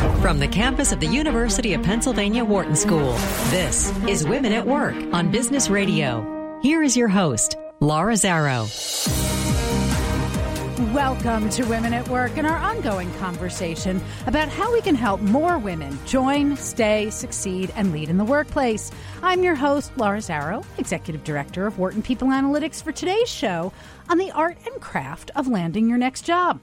From the campus of the University of Pennsylvania Wharton School, this is Women at Work on Business Radio. Here is your host, Laura Zarrow. Welcome to Women at Work and our ongoing conversation about how we can help more women join, stay, succeed, and lead in the workplace. I'm your host, Laura Zarrow, Executive Director of Wharton People Analytics, for today's show on the art and craft of landing your next job.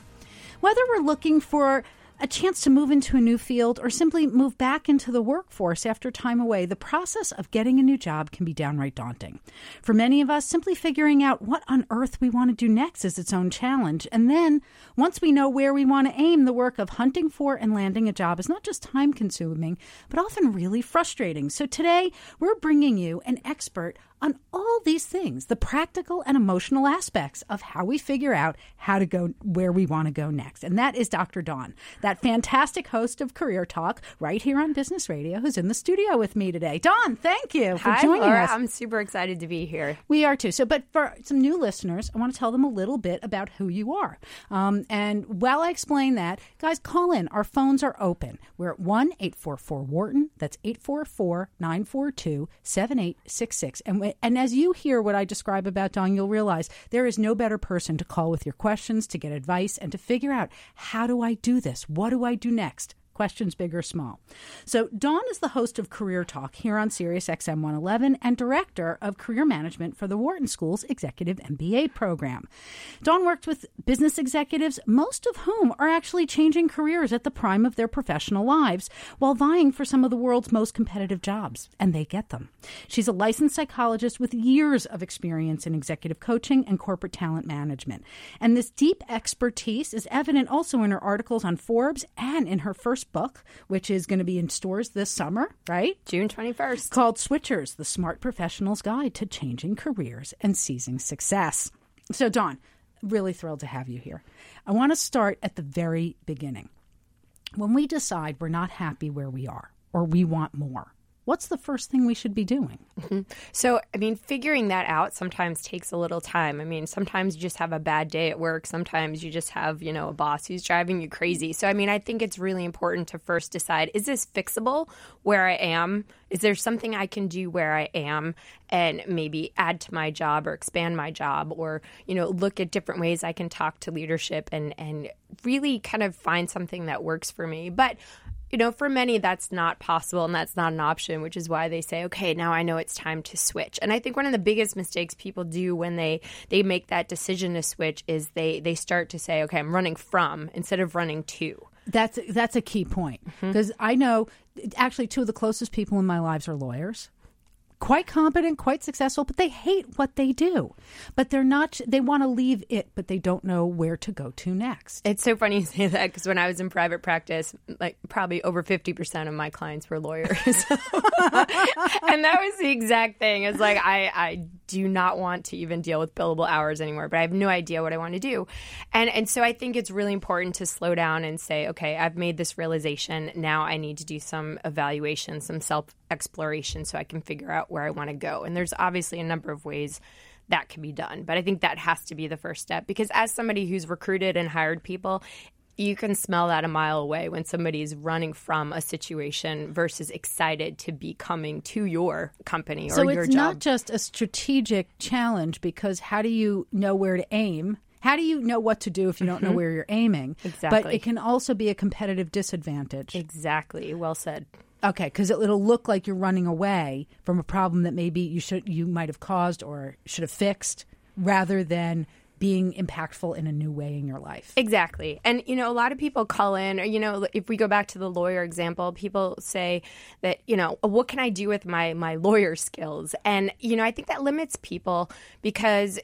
Whether we're looking for a chance to move into a new field or simply move back into the workforce after time away, the process of getting a new job can be downright daunting. For many of us, simply figuring out what on earth we want to do next is its own challenge. And then, once we know where we want to aim, the work of hunting for and landing a job is not just time consuming, but often really frustrating. So today, we're bringing you an expert on all these things, the practical and emotional aspects of how we figure out how to go where we want to go next. And that is Dr. Dawn, that fantastic host of Career Talk right here on Business Radio, who's in the studio with me today. Dawn, thank you for Hi, joining Laura. us. I'm super excited to be here. We are too. So, but for some new listeners, I want to tell them a little bit about who you are. Um, and while I explain that, guys, call in. Our phones are open. We're at 1 844 Wharton. That's 844 942 7866. And and as you hear what I describe about Dawn, you'll realize there is no better person to call with your questions, to get advice, and to figure out how do I do this? What do I do next? Questions big or small. So, Dawn is the host of Career Talk here on Sirius XM 111 and director of career management for the Wharton School's Executive MBA program. Dawn worked with business executives, most of whom are actually changing careers at the prime of their professional lives while vying for some of the world's most competitive jobs, and they get them. She's a licensed psychologist with years of experience in executive coaching and corporate talent management. And this deep expertise is evident also in her articles on Forbes and in her first book, which is going to be in stores this summer, right? June 21st. Called Switchers The Smart Professional's Guide to Changing Careers and Seizing Success. So, Dawn, really thrilled to have you here. I want to start at the very beginning. When we decide we're not happy where we are or we want more, what's the first thing we should be doing? Mm-hmm. So, I mean, figuring that out sometimes takes a little time. I mean, sometimes you just have a bad day at work. Sometimes you just have, you know, a boss who's driving you crazy. So, I mean, I think it's really important to first decide is this fixable where I am? Is there something I can do where I am and maybe add to my job or expand my job or, you know, look at different ways I can talk to leadership and, and really kind of find something that works for me. But you know, for many, that's not possible and that's not an option, which is why they say, okay, now I know it's time to switch. And I think one of the biggest mistakes people do when they, they make that decision to switch is they, they start to say, okay, I'm running from instead of running to. That's that's a key point because mm-hmm. I know actually two of the closest people in my lives are lawyers quite competent, quite successful, but they hate what they do. But they're not, they want to leave it, but they don't know where to go to next. It's so funny you say that because when I was in private practice, like probably over 50% of my clients were lawyers. and that was the exact thing. It's like, I, I do not want to even deal with billable hours anymore, but I have no idea what I want to do. And, and so I think it's really important to slow down and say, okay, I've made this realization. Now I need to do some evaluation, some self exploration so I can figure out where I want to go. And there's obviously a number of ways that can be done. But I think that has to be the first step because as somebody who's recruited and hired people, you can smell that a mile away when somebody's running from a situation versus excited to be coming to your company or so your job. So it's not just a strategic challenge because how do you know where to aim? How do you know what to do if you don't know mm-hmm. where you're aiming? Exactly. But it can also be a competitive disadvantage. Exactly. Well said. Okay, because it, will look like you're running away from a problem that maybe you should you might have caused or should have fixed, rather than being impactful in a new way in your life. Exactly. And, you know, a lot of people call in, or, you know, if we go back to the lawyer example, people say that, you know, oh, what can I do with my, my lawyer skills? And, you know, I think that limits people because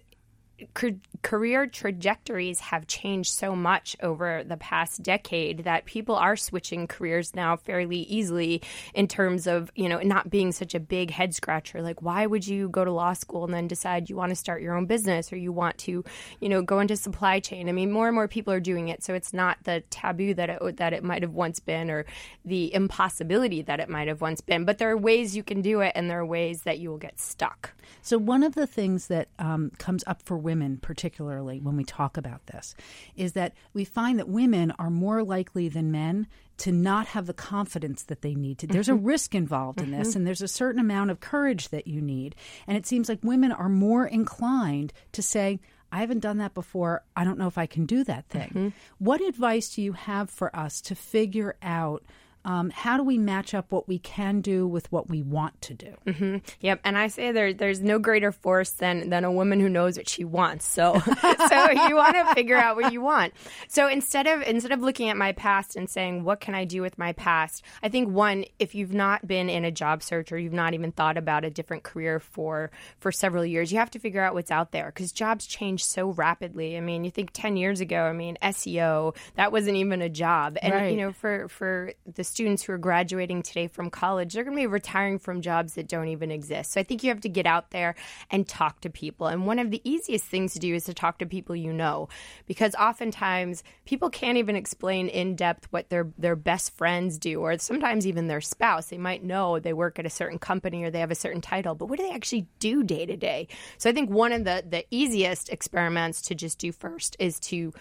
career trajectories have changed so much over the past decade that people are switching careers now fairly easily in terms of, you know, not being such a big head scratcher. Like, why would you go to law school and then decide you want to start your own business or you want to, you know, go into supply chain? I mean, more and more people are doing it. So it's not the taboo that it, that it might have once been or the impossibility that it might have once been. But there are ways you can do it and there are ways that you will get stuck. So one of the things that um, comes up for women, particularly when we talk about this, is that we find that women are more likely than men to not have the confidence that they need to. There's a mm-hmm. risk involved in this, mm-hmm. and there's a certain amount of courage that you need. And it seems like women are more inclined to say, I haven't done that before. I don't know if I can do that thing. Mm-hmm. What advice do you have for us to figure out? Um, how do we match up what we can do with what we want to do? Mm-hmm. Yep, and I say there there's no greater force than than a woman who knows what she wants. So so you want to figure out what you want. So instead of instead of looking at my past and saying what can I do with my past, I think one if you've not been in a job search or you've not even thought about a different career for for several years, you have to figure out what's out there because jobs change so rapidly. I mean, you think 10 years ago, I mean, SEO, that wasn't even a job. And Right. you know, for for the students who are graduating today from college, they're going to be retiring from jobs that don't even exist. So I think you have to get out there and talk to people. And one of the easiest things to do is to talk to people you know, because oftentimes people can't even explain in depth what their their best friends do, or sometimes even their spouse. They might know they work at a certain company or they have a certain title, but what do they actually do day to day? So I think one of the the easiest experiments to just do first is to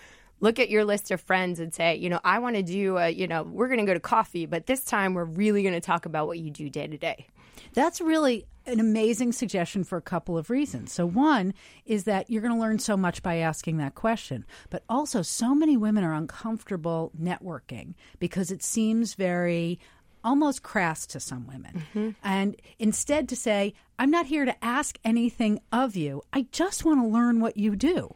look at your list of friends and say, you know, I want to do a, you know, we're going to go to coffee, but this time we're really going to talk about what you do day to day. That's really an amazing suggestion for a couple of reasons. So, one is that you're going to learn so much by asking that question, but also, so many women are uncomfortable networking because it seems very almost crass to some women. Mm-hmm. And instead, to say, I'm not here to ask anything of you, I just want to learn what you do.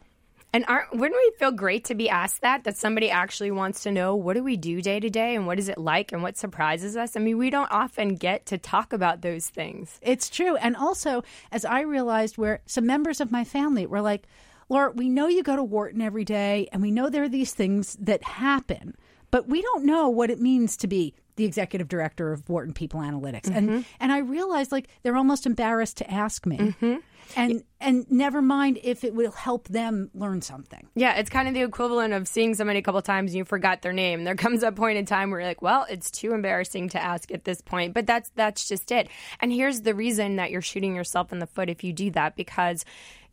And aren't, wouldn't we feel great to be asked that? That somebody actually wants to know what do we do day to day and what is it like and what surprises us? I mean, we don't often get to talk about those things. It's true. And also, as I realized, where some members of my family were like, Laura, we know you go to Wharton every day, and we know there are these things that happen, but we don't know what it means to be the executive director of Wharton People Analytics. And mm-hmm. and I realized like they're almost embarrassed to ask me. Mm-hmm. And and never mind if it will help them learn something. Yeah, it's kind of the equivalent of seeing somebody a couple times and you forgot their name. There comes a point in time where you're like, well, it's too embarrassing to ask at this point. But that's that's just it. And here's the reason that you're shooting yourself in the foot if you do that because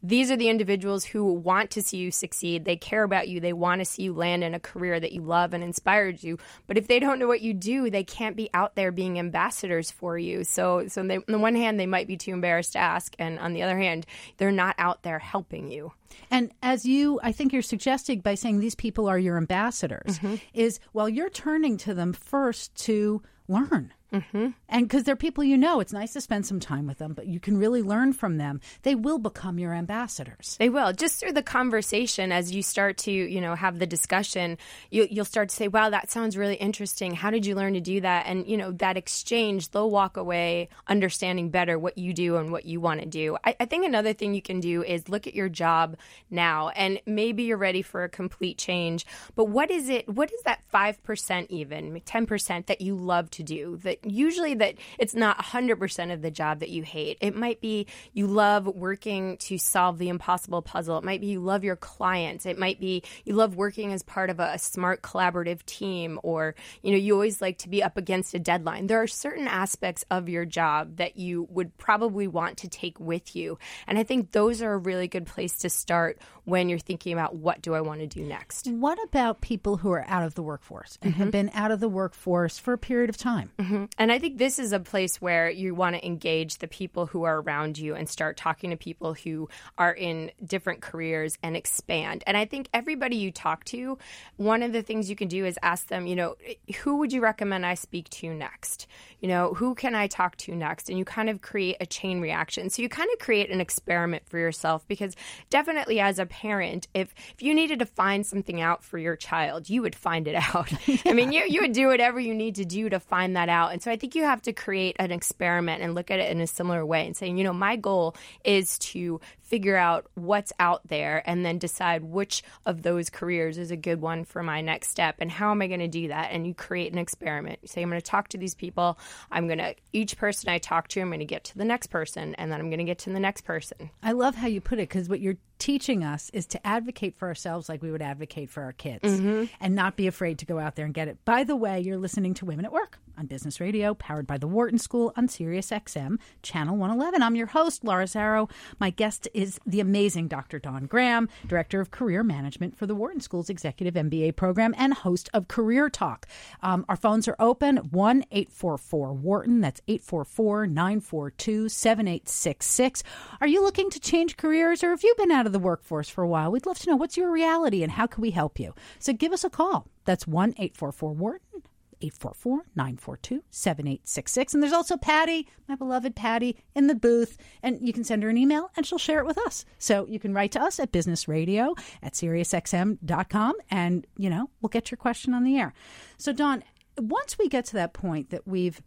these are the individuals who want to see you succeed. They care about you. They want to see you land in a career that you love and inspires you. But if they don't know what you do, they can't be out there being ambassadors for you. So, so they, on the one hand, they might be too embarrassed to ask, and on the other hand, they're not out there helping you. And as you, I think you're suggesting by saying these people are your ambassadors, mm-hmm. is well, you're turning to them first to learn. Mm-hmm. And because they're people you know, it's nice to spend some time with them, but you can really learn from them. They will become your ambassadors. They will. Just through the conversation, as you start to, you know, have the discussion, you, you'll start to say, "Wow, that sounds really interesting. How did you learn to do that?" And you know, that exchange, they'll walk away understanding better what you do and what you want to do. I, I think another thing you can do is look at your job now, and maybe you're ready for a complete change. But what is it? What is that five percent, even ten percent that you love to do? That usually that it's not 100% of the job that you hate. It might be you love working to solve the impossible puzzle. It might be you love your clients. It might be you love working as part of a, a smart collaborative team or you know you always like to be up against a deadline. There are certain aspects of your job that you would probably want to take with you. And I think those are a really good place to start when you're thinking about what do I want to do next. What about people who are out of the workforce and have mm-hmm. been out of the workforce for a period of time? Mm-hmm. And I think this is a place where you want to engage the people who are around you and start talking to people who are in different careers and expand. And I think everybody you talk to, one of the things you can do is ask them, you know, who would you recommend I speak to next? You know, who can I talk to next? And you kind of create a chain reaction. So you kind of create an experiment for yourself because definitely as a parent, if, if you needed to find something out for your child, you would find it out. I mean, you, you would do whatever you need to do to find that out. And so I think you have to create an experiment and look at it in a similar way and saying, you know, my goal is to figure out what's out there and then decide which of those careers is a good one for my next step and how am I going to do that? And you create an experiment. You say, I'm going to talk to these people. I'm going to, each person I talk to, I'm going to get to the next person and then I'm going to get to the next person. I love how you put it because what you're teaching us is to advocate for ourselves like we would advocate for our kids mm-hmm. and not be afraid to go out there and get it. By the way, you're listening to Women at Work. on Business Radio, powered by the Wharton School on Sirius XM, Channel 111. I'm your host, Laura Zarrow. My guest is the amazing Dr. Dawn Graham, Director of Career Management for the Wharton School's Executive MBA program and host of Career Talk. Um, our phones are open 1 844 Wharton. That's 844 942 7866. Are you looking to change careers or have you been out of the workforce for a while? We'd love to know what's your reality and how can we help you? So give us a call. That's 1 844 Wharton. 844 942 7866. And there's also Patty, my beloved Patty, in the booth. And you can send her an email and she'll share it with us. So you can write to us at businessradio at SiriusXM.com and, you know, we'll get your question on the air. So, Dawn, once we get to that point that we've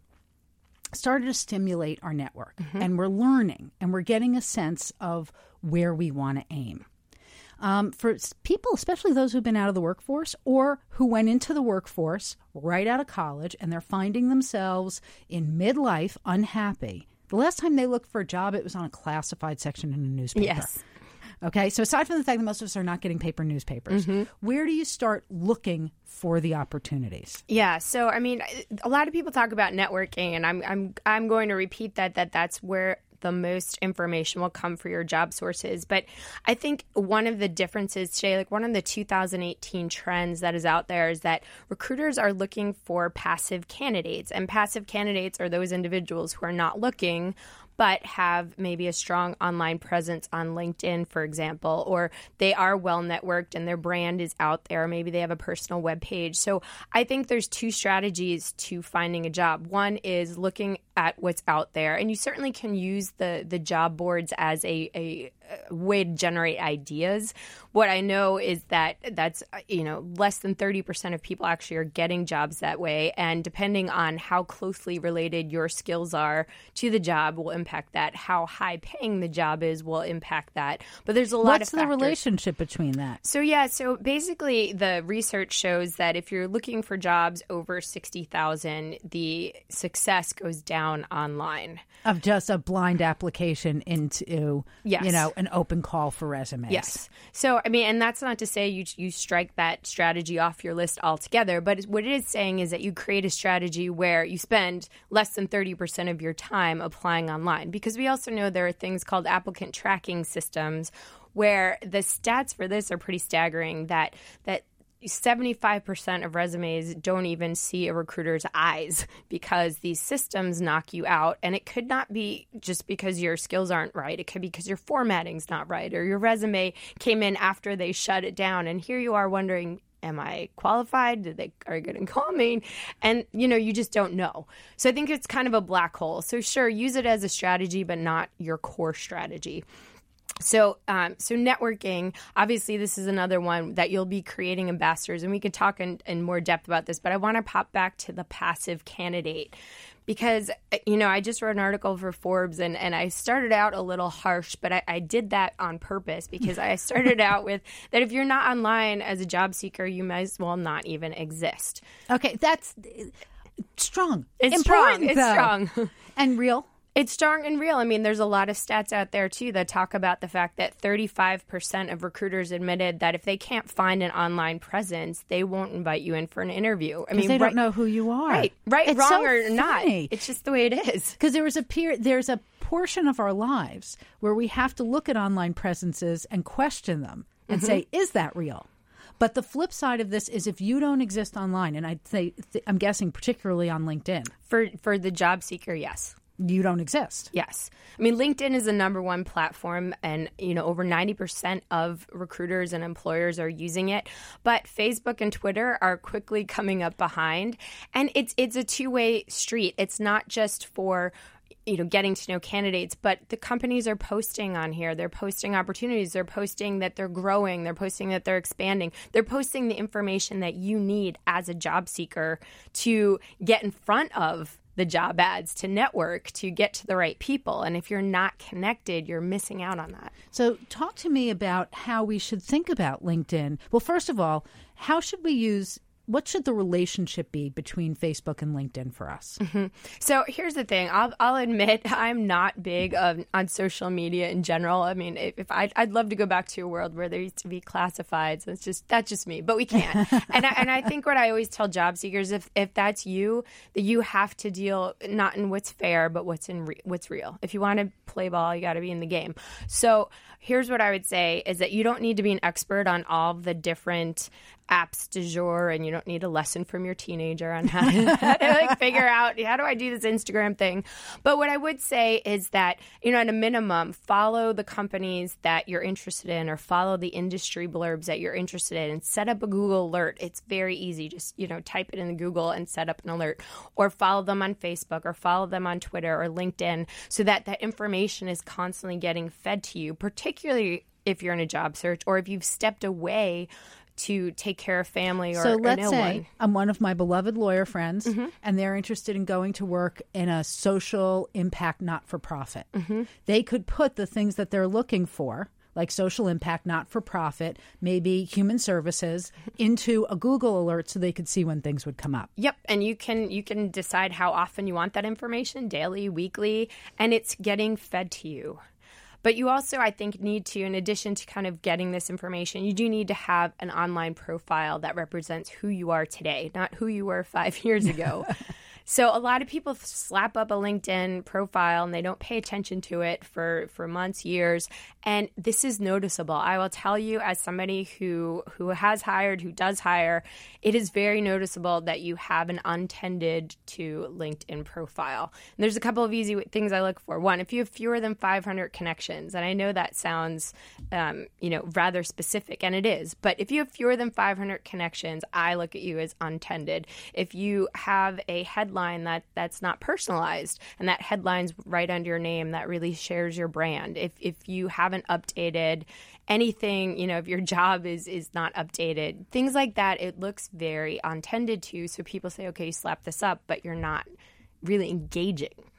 started to stimulate our network mm-hmm. and we're learning and we're getting a sense of where we want to aim um, for people, especially those who've been out of the workforce or who went into the workforce right out of college and they're finding themselves in midlife unhappy. The last time they looked for a job, it was on a classified section in a newspaper. Yes. Okay, so aside from the fact that most of us are not getting paper newspapers, mm-hmm. where do you start looking for the opportunities? Yeah, so I mean, a lot of people talk about networking, and I'm I'm I'm going to repeat that that that's where the most information will come for your job sources. But I think one of the differences today, like one of the 2018 trends that is out there, is that recruiters are looking for passive candidates. And passive candidates are those individuals who are not looking but have maybe a strong online presence on LinkedIn, for example, or they are well networked and their brand is out there. Maybe they have a personal web page. So I think there's two strategies to finding a job. One is looking at what's out there, and you certainly can use the the job boards as a, a way to generate ideas. What I know is that that's you know less than 30% of people actually are getting jobs that way and depending on how closely related your skills are to the job will impact that. How high paying the job is will impact that. But there's a lot What's of the relationship between that? So yeah, so basically the research shows that if you're looking for jobs over 60,000, the success goes down online. Of just a blind application into yes. you know an open call for resumes. Yes. So, I mean, and that's not to say you you strike that strategy off your list altogether, but what it is saying is that you create a strategy where you spend less than 30% of your time applying online because we also know there are things called applicant tracking systems where the stats for this are pretty staggering that that 75% of resumes don't even see a recruiter's eyes because these systems knock you out. And it could not be just because your skills aren't right. It could be because your formatting's not right or your resume came in after they shut it down. And here you are wondering, am I qualified? Did they are going to call me? And you know, you just don't know. So I think it's kind of a black hole. So sure, use it as a strategy, but not your core strategy. So, um, so networking. Obviously, this is another one that you'll be creating ambassadors, and we could talk in, in more depth about this. But I want to pop back to the passive candidate because you know I just wrote an article for Forbes, and and I started out a little harsh, but I, I did that on purpose because I started out with that if you're not online as a job seeker, you might as well not even exist. Okay, that's strong. It's Important, strong. It's strong and real. It's strong and real. I mean, there's a lot of stats out there too that talk about the fact that 35% of recruiters admitted that if they can't find an online presence, they won't invite you in for an interview. I mean, they right, don't know who you are. Right, right, it's wrong so or funny. not. It's just the way it is. Because there was a period, there's a portion of our lives where we have to look at online presences and question them and mm-hmm. say, is that real? But the flip side of this is if you don't exist online, and I'd say, I'm guessing particularly on LinkedIn. For, for the job seeker, yes you don't exist. Yes. I mean, LinkedIn is the number one platform, and, you know, over 90% of recruiters and employers are using it. But Facebook and Twitter are quickly coming up behind. And it's, it's a two way street. It's not just for you know getting to know candidates but the companies are posting on here they're posting opportunities they're posting that they're growing they're posting that they're expanding they're posting the information that you need as a job seeker to get in front of the job ads to network to get to the right people. And if you're not connected, you're missing out on that. So, talk to me about how we should think about LinkedIn. Well, first of all, how should we use what should the relationship be between Facebook and LinkedIn for us? Mm-hmm. So here's the thing. I'll, I'll admit I'm not big of, on social media in general. I mean, if, if I'd, I'd love to go back to a world where there used to be classifieds. It's just that's just me, but we can't. and I, and I think what I always tell job seekers, if if that's you, that you have to deal not in what's fair, but what's in re- what's real. If you want to play ball, you got to be in the game. So here's what I would say is that you don't need to be an expert on all the different apps du jour and you don't need a lesson from your teenager on how to, like figure out how do I do this Instagram thing. But what I would say is that, you know, at a minimum, follow the companies that you're interested in or follow the industry blurbs that you're interested in and set up a Google alert. It's very easy. Just, you know, type it in Google and set up an alert or follow them on Facebook or follow them on Twitter or LinkedIn so that that information is constantly getting fed to you, particularly if you're in a job search or if you've stepped away to take care of family or so let's say one. I'm one of my beloved lawyer friends mm-hmm. and they're interested in going to work in a social impact not for profit. Mm-hmm. They could put the things that they're looking for like social impact, not for profit, maybe human services, into a Google alert so they could see when things would come up. Yep, and you can you can decide how often you want that information, daily, weekly, and it's getting fed to you. But you also, I think, need to, in addition to kind of getting this information, you do need to have an online profile that represents who you are today, not who you were five years ago. So a lot of people slap up a LinkedIn profile and they don't pay attention to it for for months, years, and this is noticeable. I will tell you as somebody who who has hired, who does hire, it is very noticeable that you have an untended to LinkedIn profile. And there's a couple of easy things I look for. One, if you have fewer than 500 connections, and I know that sounds um, you know rather specific, and it is, but if you have fewer than 500 connections, I look at you as untended. If you have a headline that that's not personalized and that headline's right under your name that really shares your brand. If if you haven't updated anything, you know, if your job is is not updated, things like that, it looks very untended to. So people say, okay, you slap this up, but you're not really engaging.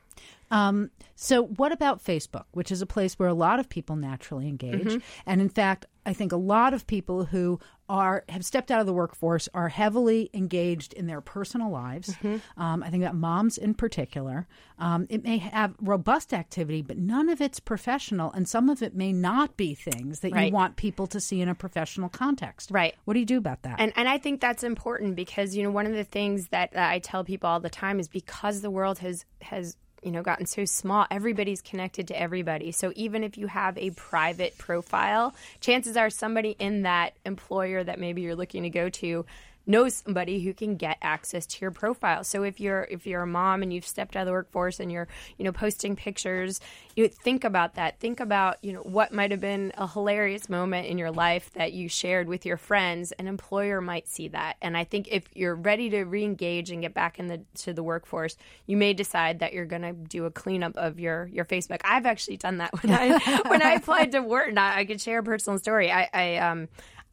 Um, so, what about Facebook, which is a place where a lot of people naturally engage? Mm-hmm. And in fact, I think a lot of people who are have stepped out of the workforce are heavily engaged in their personal lives. Mm-hmm. Um, I think that moms in particular. Um, it may have robust activity, but none of it's professional, and some of it may not be things that right. you want people to see in a professional context. Right. What do you do about that? And and I think that's important because you know one of the things that, that I tell people all the time is because the world has has you know gotten so small everybody's connected to everybody. So even if you have a private profile chances are somebody in that employer that maybe you're looking to go to knows somebody who can get access to your profile. So if you're if you're a mom and you've stepped out of the workforce and you're you know posting pictures, you think about that. Think about you know what might have been a hilarious moment in your life that you shared with your friends. An employer might see that, and I think if you're ready to reengage and get back in the to the workforce, you may decide that you're going to do a cleanup of your your Facebook. I've actually done that when I when I applied to Wharton. I, I could share a personal story. I, I um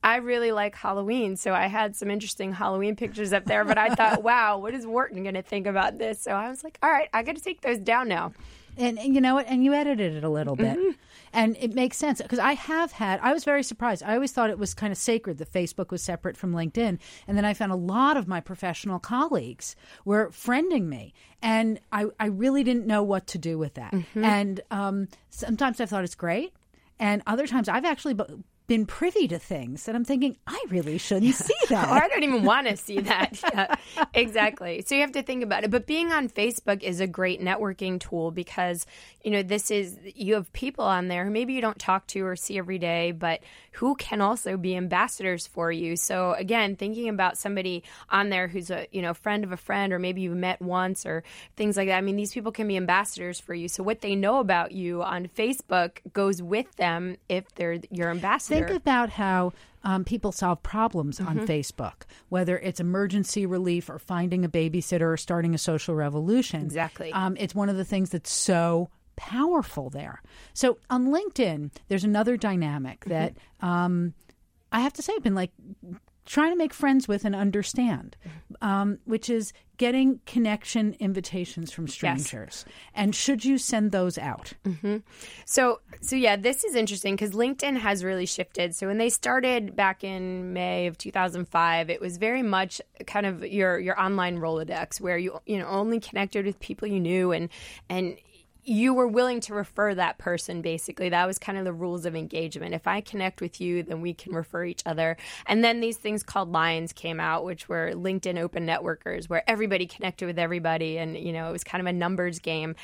I really like Halloween, so I had some interesting Halloween pictures up there. But I thought, wow, what is Wharton going to think about this? So I was like, all right, I got to take those down now. And, and, you know what? And you edited it a little bit. Mm-hmm. And it makes sense because I have had, I was very surprised. I always thought it was kind of sacred that Facebook was separate from LinkedIn. And then I found a lot of my professional colleagues were friending me. And I, I really didn't know what to do with that. Mm-hmm. And um, sometimes I thought it's great. And other times I've actually been privy to things and I'm thinking I really shouldn't see that. or I don't even want to see that. Yeah, exactly. So you have to think about it. But being on Facebook is a great networking tool because you know this is you have people on there who maybe you don't talk to or see every day, but who can also be ambassadors for you. So again, thinking about somebody on there who's a you know friend of a friend, or maybe you've met once, or things like that. I mean, these people can be ambassadors for you. So what they know about you on Facebook goes with them if they're your ambassador think about how um, people solve problems mm-hmm. on Facebook, whether it's emergency relief or finding a babysitter or starting a social revolution. Exactly. Um, it's one of the things that's so powerful there. So on LinkedIn, there's another dynamic mm-hmm. that um, I have to say, I've been like trying to make friends with and understand, um, which is getting connection invitations from strangers. And should you send those out? So, so yeah, this is interesting because LinkedIn has really shifted. So when they started back in May of 2005, it was very much kind of your your online Rolodex where you you know only connected with people you knew and and you were willing to refer that person basically. That was kind of the rules of engagement. If i connect with you then we can refer each other. And then these things called LIONs came out which were linkedin open networkers where everybody connected with everybody. And you know it was kind of a numbers game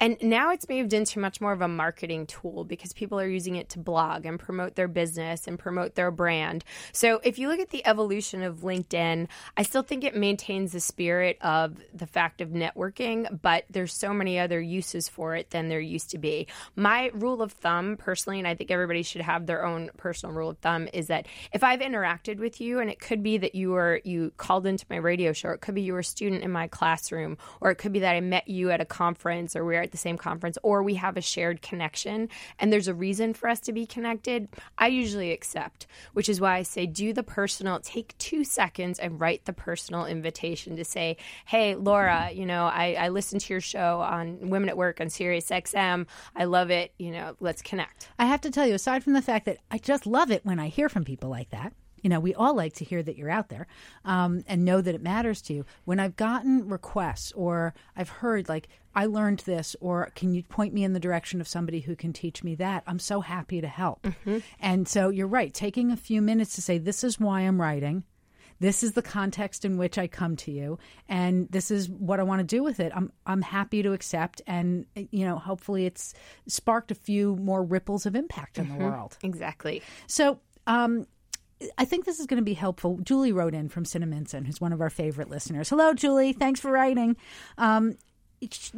and now it's moved into much more of a marketing tool because people are using it to blog and promote their business and promote their brand. So if you look at the evolution of LinkedIn, I still think it maintains the spirit of the fact of networking, but there's so many other uses for it than there used to be. My rule of thumb personally, and I think everybody should have their own personal rule of thumb, is that if I've interacted with you and it could be that you were you called into my radio show, it could be you were a student in my classroom, or it could be that I met you at a conference or we are at the same conference or we have a shared connection and there's a reason for us to be connected, I usually accept, which is why I say do the personal, take two seconds and write the personal invitation to say, hey, Laura, you know, I, I listened to your show on Women at Work on Sirius XM. I love it. You know, let's connect. I have to tell you, aside from the fact that I just love it when I hear from people like that. You know, we all like to hear that you're out there um, and know that it matters to you. When I've gotten requests or I've heard, like, I learned this, or can you point me in the direction of somebody who can teach me that? I'm so happy to help. And so you're right, taking a few minutes to say, this is why I'm writing this is the context in which I come to you, and this is what I want to do with it. I'm I'm happy to accept, and you know, hopefully, it's sparked a few more ripples of impact in the world. Exactly. So, um, I think this is going to be helpful. Julie wrote in from Cinnaminson, who's one of our favorite listeners. Hello, Julie. Thanks for writing. Um,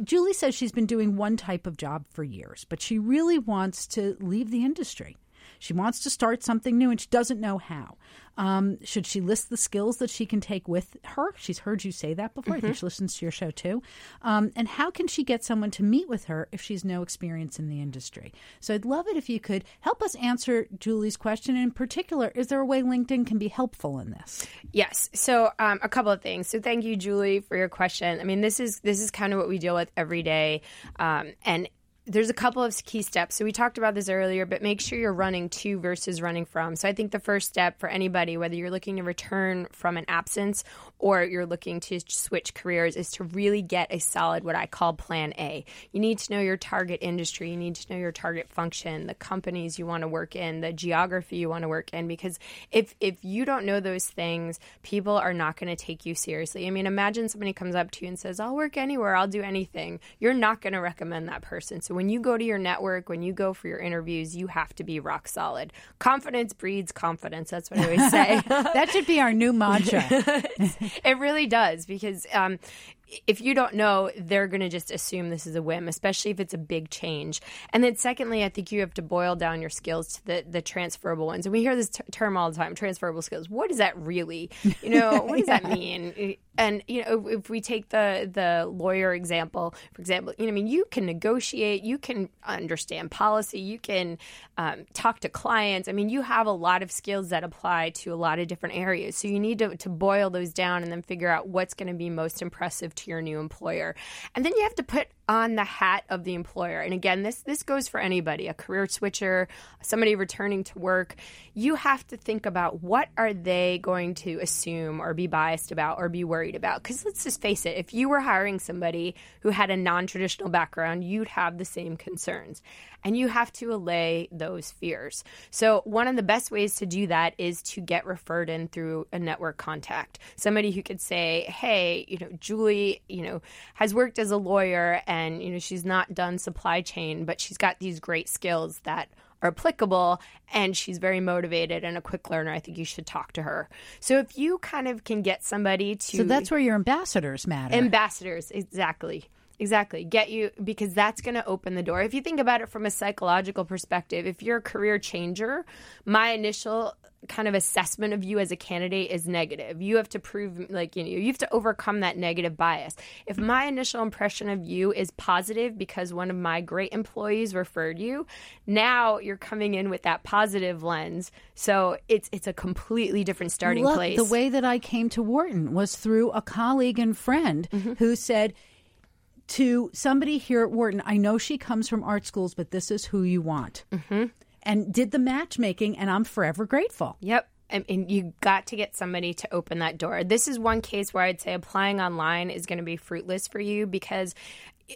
Julie says she's been doing one type of job for years, but she really wants to leave the industry. She wants to start something new and she doesn't know how. Um, should she list the skills that she can take with her? She's heard you say that before. I think she listens to your show too. Um, and how can she get someone to meet with her if she's no experience in the industry? So I'd love it if you could help us answer Julie's question. And in particular, is there a way LinkedIn can be helpful in this? Yes. So um, a couple of things. So thank you, Julie, for your question. I mean, this is this is kind of what we deal with every day, um, and there's a couple of key steps. So we talked about this earlier, but make sure you're running to versus running from. So I think the first step for anybody, whether you're looking to return from an absence or you're looking to switch careers, is to really get a solid what I call plan A. You need to know your target industry, you need to know your target function, the companies you want to work in, the geography you want to work in because if if you don't know those things, people are not going to take you seriously. I mean, imagine somebody comes up to you and says, "I'll work anywhere, I'll do anything." You're not going to recommend that person. So when you go to your network, when you go for your interviews, you have to be rock solid. Confidence breeds confidence. That's what I always say. That should be our new mantra. it really does because um, if you don't know, they're going to just assume this is a whim, especially if it's a big change. And then, secondly, I think you have to boil down your skills to the, the transferable ones. And we hear this t- term all the time transferable skills. What does that really, you know, what does that mean? And, you know, if, if we take the, the lawyer example, for example, you know, I mean, you can negotiate, you can understand policy, you can um, talk to clients. I mean, you have a lot of skills that apply to a lot of different areas. So you need to, to boil those down and then figure out what's going to be most impressive to your new employer. And then you have to put on the hat of the employer. And again, this this goes for anybody, a career switcher, somebody returning to work. You have to think about what are they going to assume or be biased about or be worried about cuz let's just face it, if you were hiring somebody who had a non-traditional background, you'd have the same concerns. And you have to allay those fears. So, one of the best ways to do that is to get referred in through a network contact. Somebody who could say, "Hey, you know, Julie, you know, has worked as a lawyer and, you know, she's not done supply chain, but she's got these great skills that are applicable and she's very motivated and a quick learner. I think you should talk to her. So if you kind of can get somebody to So that's where your ambassadors matter. ambassadors exactly exactly get you because that's going to open the door if you think about it from a psychological perspective if you're a career changer my initial kind of assessment of you as a candidate is negative. You have to prove, like, you know, you have to overcome that negative bias. If my initial impression of you is positive because one of my great employees referred you, now you're coming in with that positive lens. So it's it's a completely different starting Look, place. The way that I came to Wharton was through a colleague and friend Mm-hmm. who said to somebody here at Wharton, I know she comes from art schools, but this is who you want. Mm-hmm. And did the matchmaking, and I'm forever grateful. Yep. And, and you got to get somebody to open that door. This is one case where I'd say applying online is going to be fruitless for you because,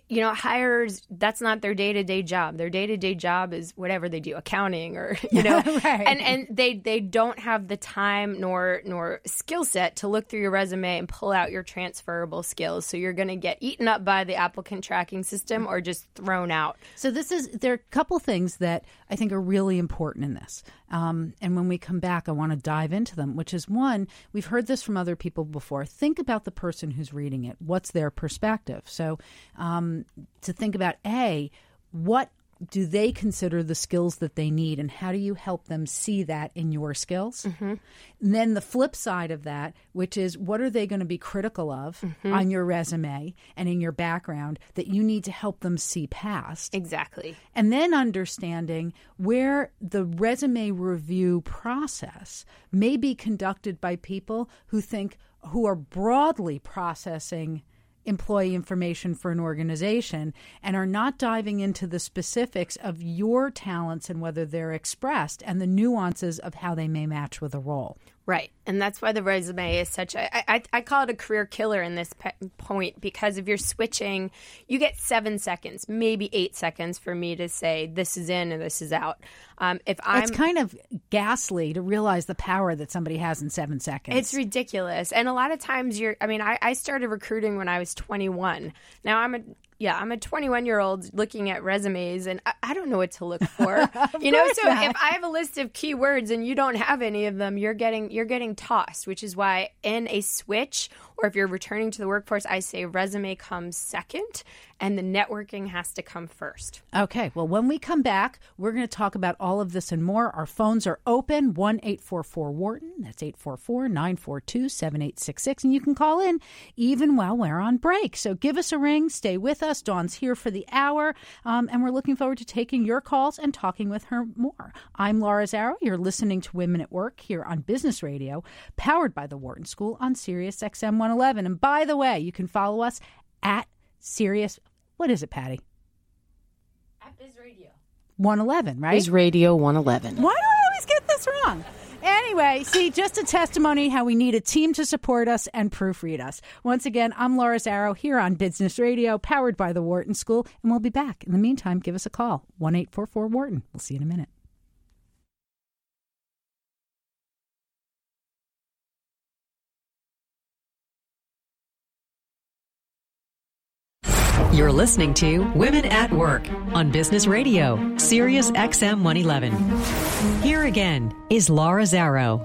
you know, hires, that's not their day to day job. Their day to day job is whatever they do, accounting or, you know, Right. and, and they, they don't have the time nor, nor skill set to look through your resume and pull out your transferable skills. So you're going to get eaten up by the applicant tracking system or just thrown out. So this is there are a couple things that I think are really important in this. Um, and when we come back, I want to dive into them. Which is one, we've heard this from other people before. Think about the person who's reading it. What's their perspective? So um, to think about a what do they consider the skills that they need and how do you help them see that in your skills? Mm-hmm. And then the flip side of that which is what are they going to be critical of mm-hmm. on your resume and in your background that you need to help them see past? Exactly. and then understanding where the resume review process may be conducted by people who think who are broadly processing employee information for an organization and are not diving into the specifics of your talents and whether they're expressed and the nuances of how they may match with a role. Right. And that's why the resume is such a, I, I, I call it a career killer in this pe- point because if you're switching, you get seven seconds, maybe eight seconds for me to say this is in and this is out. Um, if I'm, it's kind of ghastly to realize the power that somebody has in seven seconds. It's ridiculous. And a lot of times you're I mean, I, I started recruiting when I was twenty one. Now I'm a yeah, I'm a 21 year old looking at resumes and I, I don't know what to look for. you know, so not. if I have a list of keywords and you don't have any of them, you're getting you're getting tossed, which is why in a switch or if you're returning to the workforce, I say resume comes second and the networking has to come first. Okay, well, when we come back, we're going to talk about all of this and more. Our phones are open 1 844 Wharton. That's 844 942 7866. And you can call in even while we're on break. So give us a ring, stay with us. Dawn's here for the hour, um, and we're looking forward to taking your calls and talking with her more. I'm Laura Zarrow. You're listening to Women at Work here on Business Radio, powered by the Wharton School on Sirius XM 111. And by the way, you can follow us at Sirius. What is it, Patty? At Biz Radio. 111, right? is Radio 111. Why do I always get this wrong? Anyway, see, just a testimony how we need a team to support us and proofread us. Once again, I'm Laura Zarrow here on Business Radio, powered by the Wharton School, and we'll be back. In the meantime, give us a call, 1 844 Wharton. We'll see you in a minute. Listening to Women at Work on Business Radio, Sirius XM 111. Here again is Laura Zarrow.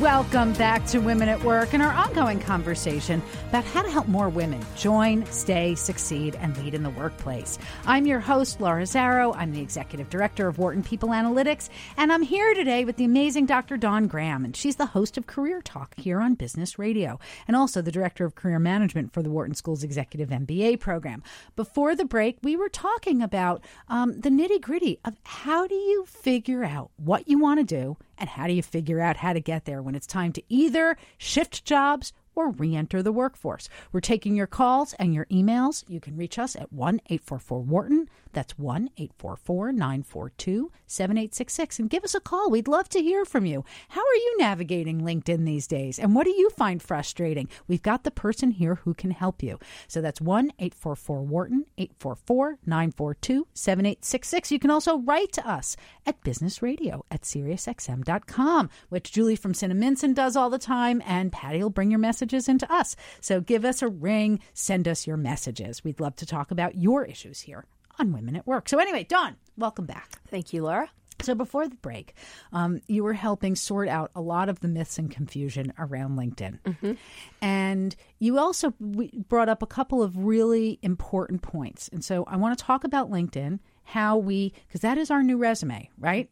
Welcome back to Women at Work and our ongoing conversation about how to help more women join, stay, succeed, and lead in the workplace. I'm your host, Laura Zarrow. I'm the Executive Director of Wharton People Analytics, and I'm here today with the amazing Dr. Dawn Graham, and she's the host of Career Talk here on Business Radio, and also the Director of Career Management for the Wharton School's Executive MBA program. Before the break, we were talking about um, the nitty gritty of how do you figure out what you want to do and how do you figure out how to get there when it's time to either shift jobs or re enter the workforce? We're taking your calls and your emails. You can reach us at 1 844 Wharton. That's 1 844 942 7866. And give us a call. We'd love to hear from you. How are you navigating LinkedIn these days? And what do you find frustrating? We've got the person here who can help you. So that's 1 844 Wharton, 844 942 7866. You can also write to us at businessradio at SiriusXM.com, which Julie from Cinnaminson does all the time, and Patty will bring your messages into us. So give us a ring, send us your messages. We'd love to talk about your issues here on Women at Work. So, anyway, Dawn, welcome back. Thank you, Laura. So before the break, um, you were helping sort out a lot of the myths and confusion around LinkedIn, and you also brought up a couple of really important points. And so I want to talk about LinkedIn, how we because that is our new resume, right?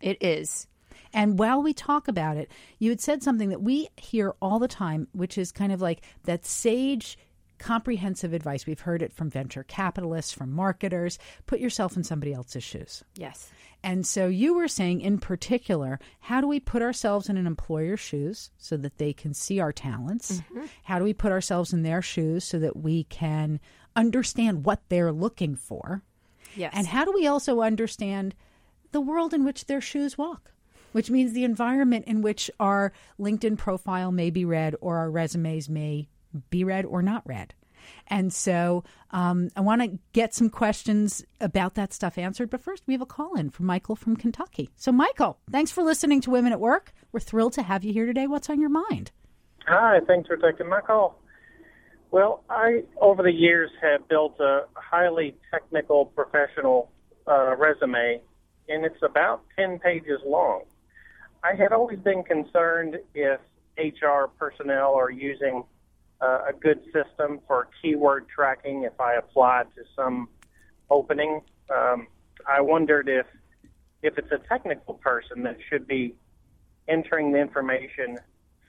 It is. And while we talk about it, you had said something that we hear all the time, which is kind of like that sage comprehensive advice. We've heard it from venture capitalists, from marketers. Put yourself in somebody else's shoes. Yes. And so you were saying, in particular, how do we put ourselves in an employer's shoes so that they can see our talents? Mm-hmm. How do we put ourselves in their shoes so that we can understand what they're looking for? Yes. And how do we also understand the world in which their shoes walk? Which means the environment in which our LinkedIn profile may be read or our resumes may be read or not read. And so um, I want to get some questions about that stuff answered. But first, we have a call in from Michael from Kentucky. So, Michael, thanks for listening to Women at Work. We're thrilled to have you here today. What's on your mind? Hi, thanks for taking my call. Well, I, over the years, have built a highly technical professional uh, resume, and it's about 10 pages long. I had always been concerned if HR personnel are using uh, a good system for keyword tracking if I applied to some opening. Um, I wondered if if it's a technical person that should be entering the information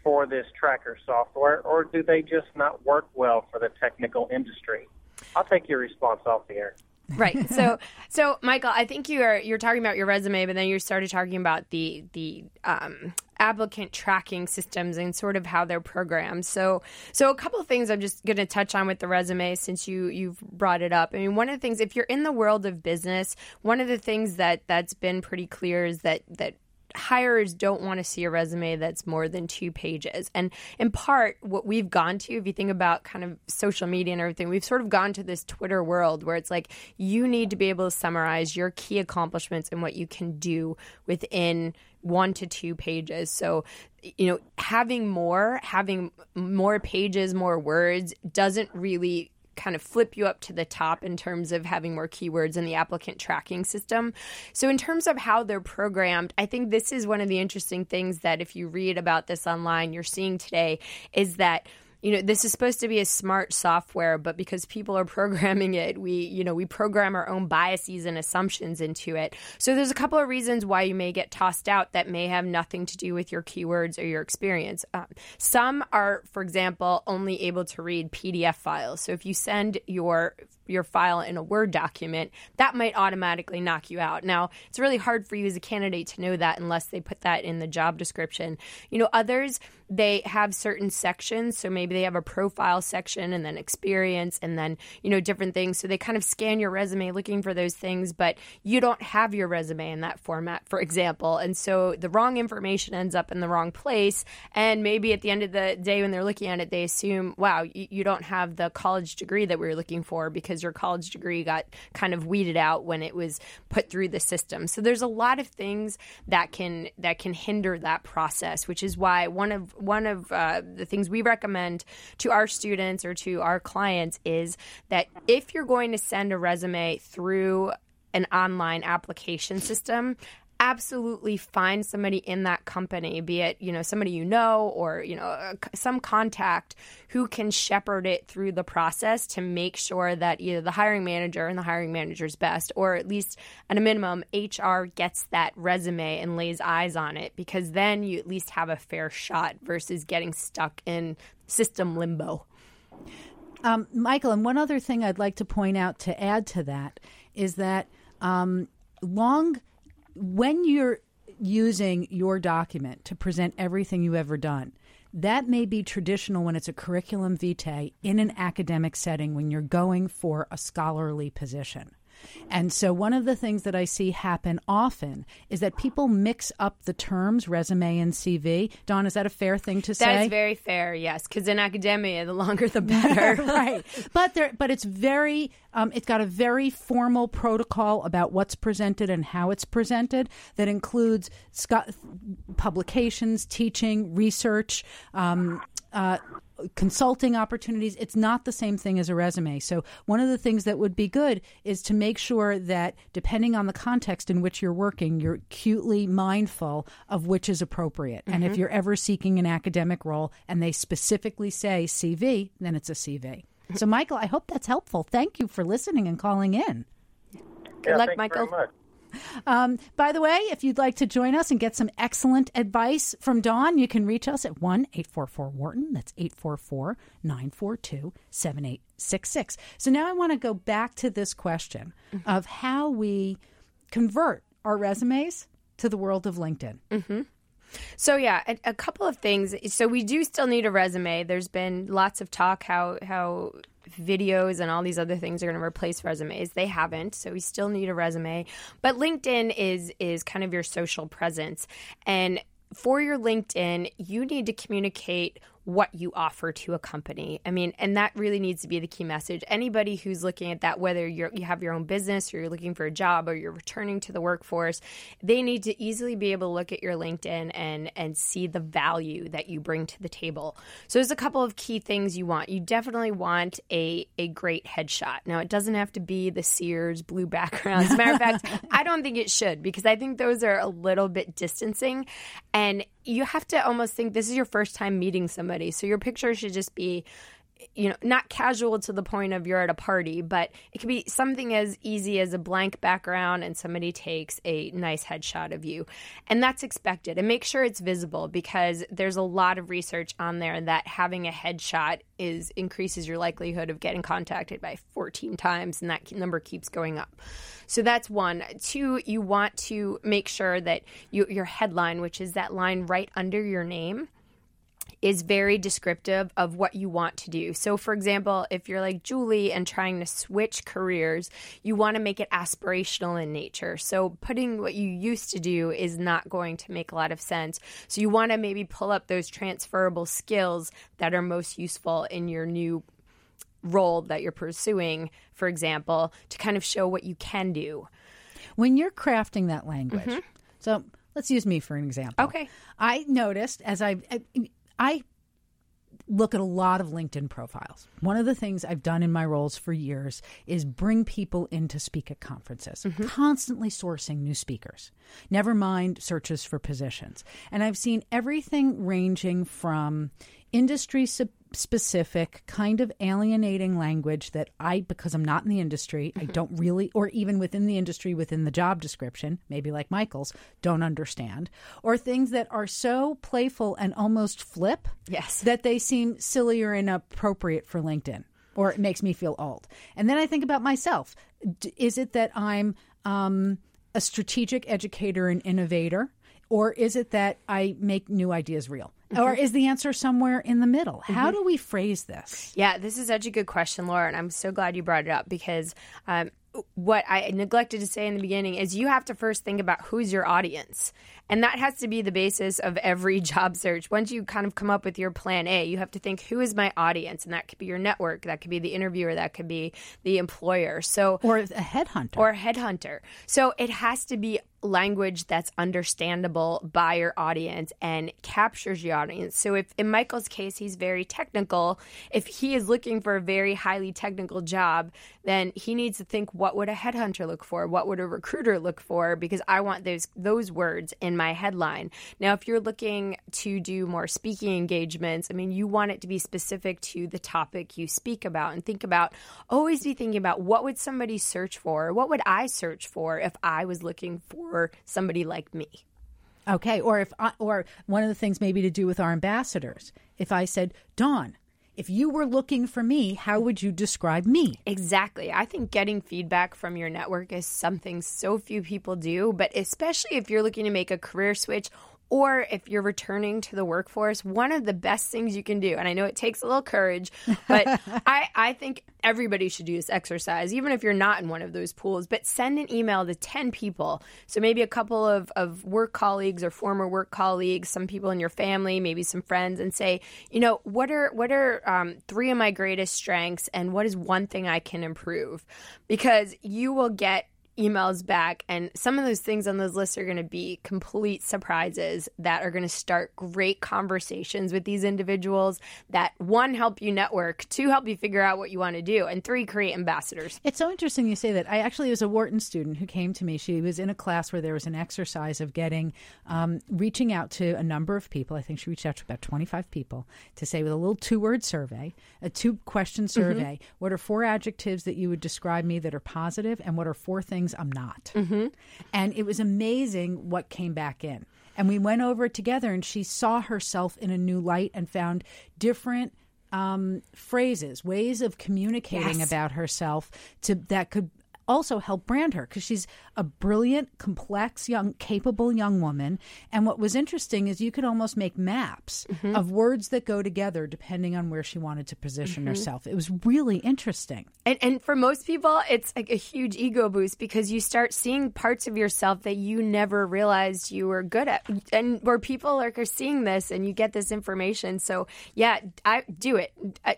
for this tracker software, or do they just not work well for the technical industry? I'll take your response off the air. Right. So, so Michael, I think you are you're talking about your resume, but then you started talking about the the um, applicant tracking systems and sort of how they're programmed. So, so a couple of things I'm just going to touch on with the resume since you you've brought it up. I mean, one of the things if you're in the world of business, one of the things that that's been pretty clear is that that hires don't want to see a resume that's more than two pages. And in part, what we've gone to, if you think about kind of social media and everything, we've sort of gone to this Twitter world where it's like you need to be able to summarize your key accomplishments and what you can do within one to two pages. So, you know, having more, having more pages, more words doesn't really kind of flip you up to the top in terms of having more keywords in the applicant tracking system. So, in terms of how they're programmed, I think this is one of the interesting things that if you read about this online, you're seeing today is that you know this is supposed to be a smart software but because people are programming it we you know we program our own biases and assumptions into it so there's a couple of reasons why you may get tossed out that may have nothing to do with your keywords or your experience um, some are for example only able to read pdf files so if you send your your file in a Word document, that might automatically knock you out. Now, it's really hard for you as a candidate to know that unless they put that in the job description. You know, others, they have certain sections. So maybe they have a profile section and then experience and then, you know, different things. So they kind of scan your resume looking for those things, but you don't have your resume in that format, for example. And so the wrong information ends up in the wrong place. And maybe at the end of the day, when they're looking at it, they assume, wow, you, you don't have the college degree that we were looking for because your college degree got kind of weeded out when it was put through the system. So there's a lot of things that can that can hinder that process, which is why one of one of uh, the things we recommend to our students or to our clients is that if you're going to send a resume through an online application system, absolutely find somebody in that company, be it, you know, somebody you know or, you know, some contact who can shepherd it through the process to make sure that either the hiring manager and the hiring manager's best, or at least at a minimum, HR gets that resume and lays eyes on it because then you at least have a fair shot versus getting stuck in system limbo. Um, Michael, and one other thing I'd like to point out to add to that is that um, long when you're using your document to present everything you've ever done, that may be traditional when it's a curriculum vitae in an academic setting when you're going for a scholarly position. And so, one of the things that I see happen often is that people mix up the terms resume and CV. Dawn, is that a fair thing to say? That is very fair, yes. Because in academia, the longer the better. right. But there, but it's very, um, it's got a very formal protocol about what's presented and how it's presented that includes sc- publications, teaching, research. Um, uh, consulting opportunities. It's not the same thing as a resume. So, one of the things that would be good is to make sure that, depending on the context in which you're working, you're acutely mindful of which is appropriate. Mm-hmm. And if mm-hmm. you're ever seeking an academic role and they specifically say CV, then it's a CV. So, Michael, I hope that's helpful. Thank you for listening and calling in. Good luck, Michael. Um, by the way, if you'd like to join us and get some excellent advice from Dawn, you can reach us at 1 844 Wharton. That's 844 942 7866. So now I want to go back to this question of how we convert our resumes to the world of LinkedIn. So yeah, a, a couple of things. So we do still need a resume. There's been lots of talk how how videos and all these other things are going to replace resumes. They haven't, so we still need a resume. But LinkedIn is is kind of your social presence and for your LinkedIn, you need to communicate what you offer to a company. I mean, and that really needs to be the key message. Anybody who's looking at that, whether you're, you have your own business or you're looking for a job or you're returning to the workforce, they need to easily be able to look at your LinkedIn and and see the value that you bring to the table. So there's a couple of key things you want. You definitely want a a great headshot. Now it doesn't have to be the Sears blue background. As a matter of fact, I don't think it should because I think those are a little bit distancing and you have to almost think this is your first time meeting somebody. So your picture should just be you know, not casual to the point of you're at a party, but it could be something as easy as a blank background and somebody takes a nice headshot of you. And that's expected. And make sure it's visible because there's a lot of research on there that having a headshot is increases your likelihood of getting contacted by 14 times and that number keeps going up. So that's one. Two, you want to make sure that you, your headline, which is that line right under your name, is very descriptive of what you want to do. So, for example, if you're like Julie and trying to switch careers, you want to make it aspirational in nature. So, putting what you used to do is not going to make a lot of sense. So, you want to maybe pull up those transferable skills that are most useful in your new role that you're pursuing, for example, to kind of show what you can do. When you're crafting that language, mm-hmm. so let's use me for an example. Okay. I noticed as I, I, I look at a lot of LinkedIn profiles. One of the things I've done in my roles for years is bring people in to speak at conferences, mm-hmm. constantly sourcing new speakers, never mind searches for positions. And I've seen everything ranging from industry sub- specific kind of alienating language that I because I'm not in the industry, I don't really or even within the industry within the job description, maybe like Michael's, don't understand, or things that are so playful and almost flip Yes. that they seem silly or inappropriate for LinkedIn or it makes me feel old. And then I think about myself. D- Is it that I'm um, a strategic educator and innovator? Or is it that I make new ideas real? Or is the answer somewhere in the middle? How do we phrase this? Yeah, this is such a good question, Laura, and I'm so glad you brought it up because um, what I neglected to say in the beginning is you have to first think about who's your audience. And that has to be the basis of every job search. Once you kind of come up with your plan A, you have to think who is my audience? And that could be your network, that could be the interviewer, that could be the employer. So Or a headhunter? or a headhunter. So it has to be language that's understandable by your audience and captures your audience. So if in Michael's case he's very technical, if he is looking for a very highly technical job, then he needs to think what would a headhunter look for? What would a recruiter look for? Because I want those those words in my headline. Now if you're looking to do more speaking engagements, I mean you want it to be specific to the topic you speak about and think about always be thinking about what would somebody search for? What would I search for if I was looking for somebody like me? Okay, or if I, or one of the things maybe to do with our ambassadors. If I said, "Dawn, if you were looking for me, how would you describe me?" Exactly. I think getting feedback from your network is something so few people do, but especially if you're looking to make a career switch or if you're returning to the workforce, one of the best things you can do, and I know it takes a little courage, but I, I think everybody should do this exercise, even if you're not in one of those pools, but send an email to 10 people. So maybe a couple of, of work colleagues or former work colleagues, some people in your family, maybe some friends, and say, you know, what are, what are um, three of my greatest strengths and what is one thing I can improve? Because you will get emails back and some of those things on those lists are going to be complete surprises that are going to start great conversations with these individuals that one help you network two help you figure out what you want to do and three create ambassadors It's so interesting you say that. I actually was a Wharton student who came to me. She was in a class where there was an exercise of getting, um, reaching out to a number of people. I think she reached out to about 25 people to say with a little two word survey, a two question survey, what are four adjectives that you would describe me that are positive, and what are four things I'm not. Mm-hmm. And it was amazing what came back in. And we went over it together, and she saw herself in a new light and found different um, phrases, ways of communicating Yes. about herself to that could also help brand her because she's a brilliant, complex, young, capable young woman. And what was interesting is you could almost make maps Mm-hmm. of words that go together depending on where she wanted to position Mm-hmm. herself. It was really interesting. And, and for most people, it's like a huge ego boost because you start seeing parts of yourself that you never realized you were good at, and where people like are seeing this, and you get this information. So yeah, I do it,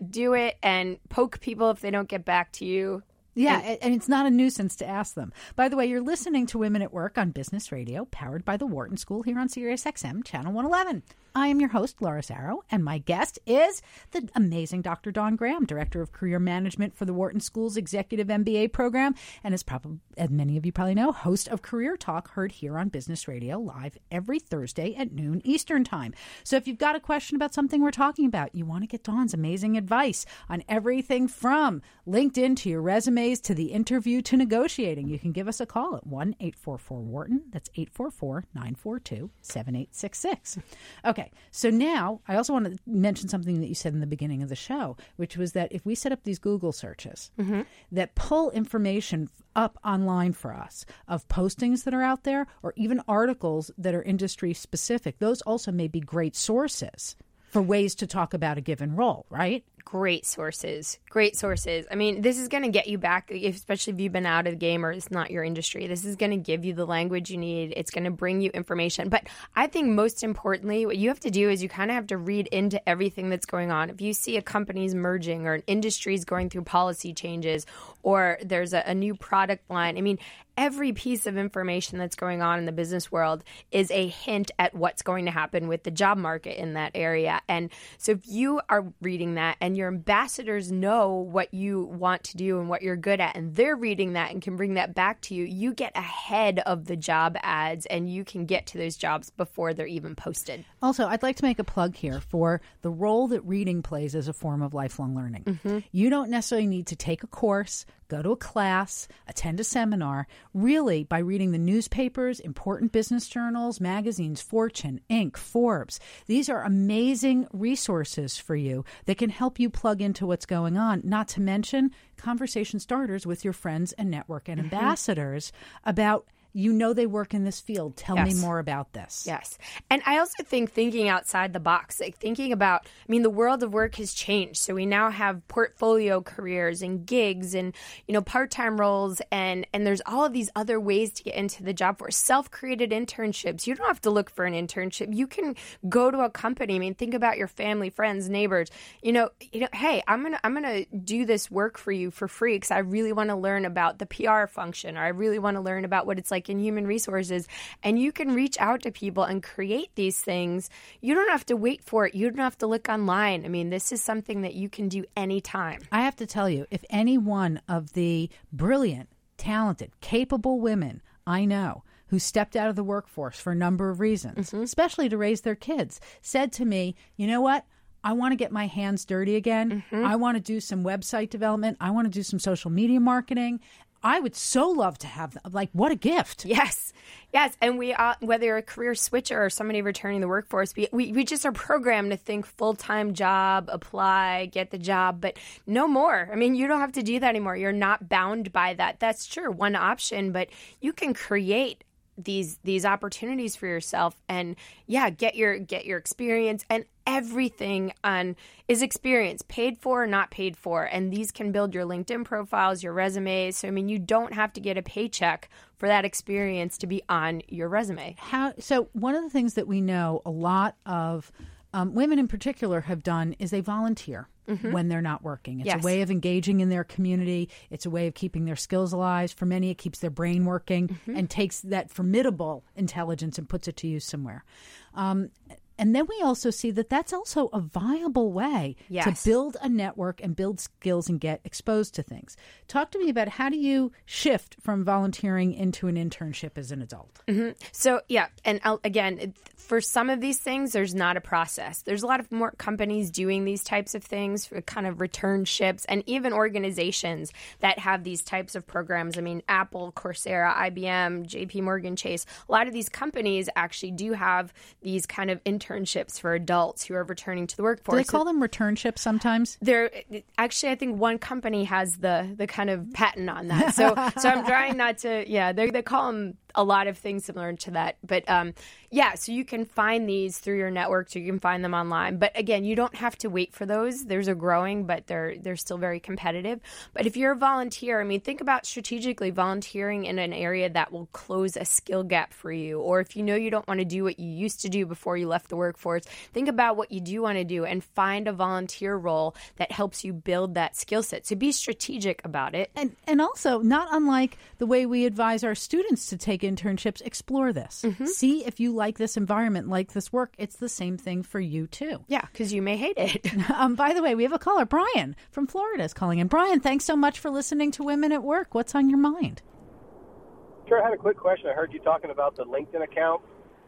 do it, and poke people if they don't get back to you. Yeah, and, and it's not a nuisance to ask them. By the way, you're listening to Women at Work on Business Radio, powered by the Wharton School here on Sirius XM, Channel 111. I am your host, Laura Zarrow, and my guest is the amazing Dr. Dawn Graham, Director of Career Management for the Wharton School's Executive MBA program, and is probably, as many of you probably know, host of Career Talk, heard here on Business Radio live every Thursday at noon Eastern Time. So if you've got a question about something we're talking about, you want to get Dawn's amazing advice on everything from LinkedIn to your resumes to the interview to negotiating, you can give us a call at 1 844 Wharton. That's 844 942 7866. Okay, so now I also want to mention something that you said in the beginning of the show, which was that if we set up these Google searches that pull information up online for us of postings that are out there or even articles that are industry specific, those also may be great sources for ways to talk about a given role, right? Great sources, great sources. I mean, this is going to get you back, especially if you've been out of the game or it's not your industry. This is going to give you the language you need. It's going to bring you information. But I think most importantly, what you have to do is you kind of have to read into everything that's going on. If you see a company's merging or an industry's going through policy changes or there's a, a new product line, I mean, every piece of information that's going on in the business world is a hint at what's going to happen with the job market in that area. And so if you are reading that and your ambassadors know what you want to do and what you're good at, and they're reading that and can bring that back to you, you get ahead of the job ads and you can get to those jobs before they're even posted. Also, I'd like to make a plug here for the role that reading plays as a form of lifelong learning. Mm-hmm. You don't necessarily need to take a course, go to a class, attend a seminar. Really, by reading the newspapers, important business journals, magazines, Fortune, Inc., Forbes, these are amazing resources for you that can help you plug into what's going on, not to mention conversation starters with your friends and network and mm-hmm. ambassadors about. You know they work in this field. Tell me more about this. Yes. And I also think thinking outside the box, like thinking about, I mean, the world of work has changed. So we now have portfolio careers and gigs and, you know, part-time roles and and there's all of these other ways to get into the job force. Self-created internships. You don't have to look for an internship. You can go to a company. I mean, think about your family, friends, neighbors. You know, you know, hey, I'm going to I'm going to do this work for you for free cuz I really want to learn about the PR function or I really want to learn about what it's like in human resources and you can reach out to people and create these things you don't have to wait for it you don't have to look online i mean this is something that you can do anytime I have to tell you, if any one of the brilliant, talented, capable women I know who stepped out of the workforce for a number of reasons, mm-hmm. especially to raise their kids, said to me, you know what? I want to get my hands dirty again. Mm-hmm. I want to do some website development. I want to do some social media marketing. I would so love to have them. Like, what a gift. Yes, yes, and we uh, whether you're a career switcher or somebody returning the workforce, we, we we just are programmed to think full time job, apply, get the job, but no more. I mean, you don't have to do that anymore. You're not bound by that. That's sure one option, but you can create these these opportunities for yourself and yeah get your get your experience and everything on is experience paid for or not paid for. And these can build your linkedin profiles your resumes. So i mean you don't have to get a paycheck for that experience to be on your resume. How so one of the things that we know a lot of um, women in particular have done is they volunteer when they're not working. It's Yes. a way of engaging in their community. It's a way of keeping their skills alive. For many it keeps their brain working and takes that formidable intelligence and puts it to use somewhere. Um, and then we also see that that's also a viable way Yes. to build a network and build skills and get exposed to things. Talk to me about how do you shift from volunteering into an internship as an adult? Mm-hmm. So yeah, and I'll, again, it- for some of these things, there's not a process. There's a lot of more companies doing these types of things, kind of returnships, and even organizations that have these types of programs. I mean, Apple, Coursera, IBM, J.P. Morgan Chase. A lot of these companies actually do have these kind of internships for adults who are returning to the workforce. Do they call them returnships sometimes? there actually i think one company has the the kind of patent on that so so i'm trying not to yeah they, they call them a lot of things similar to that but um yeah so you can find these through your networks or you can find them online but again you don't have to wait for those there's a growing but they're they're still very competitive but if you're a volunteer i mean think about strategically volunteering in an area that will close a skill gap for you or if you know you don't want to do what you used to do before you left the workforce think about what you do want to do and find a volunteer role that helps you build that skill set so be strategic about it. And and also, not unlike the way we advise our students to take internships, explore this. See if you like this environment, like this work. It's the same thing for you too. yeah because you may hate it Um, by the way, we have a caller, Brian from Florida, is calling in. Brian, thanks so much for listening to Women at Work. What's on your mind? Sure, I had a quick question. I heard you talking about the LinkedIn account.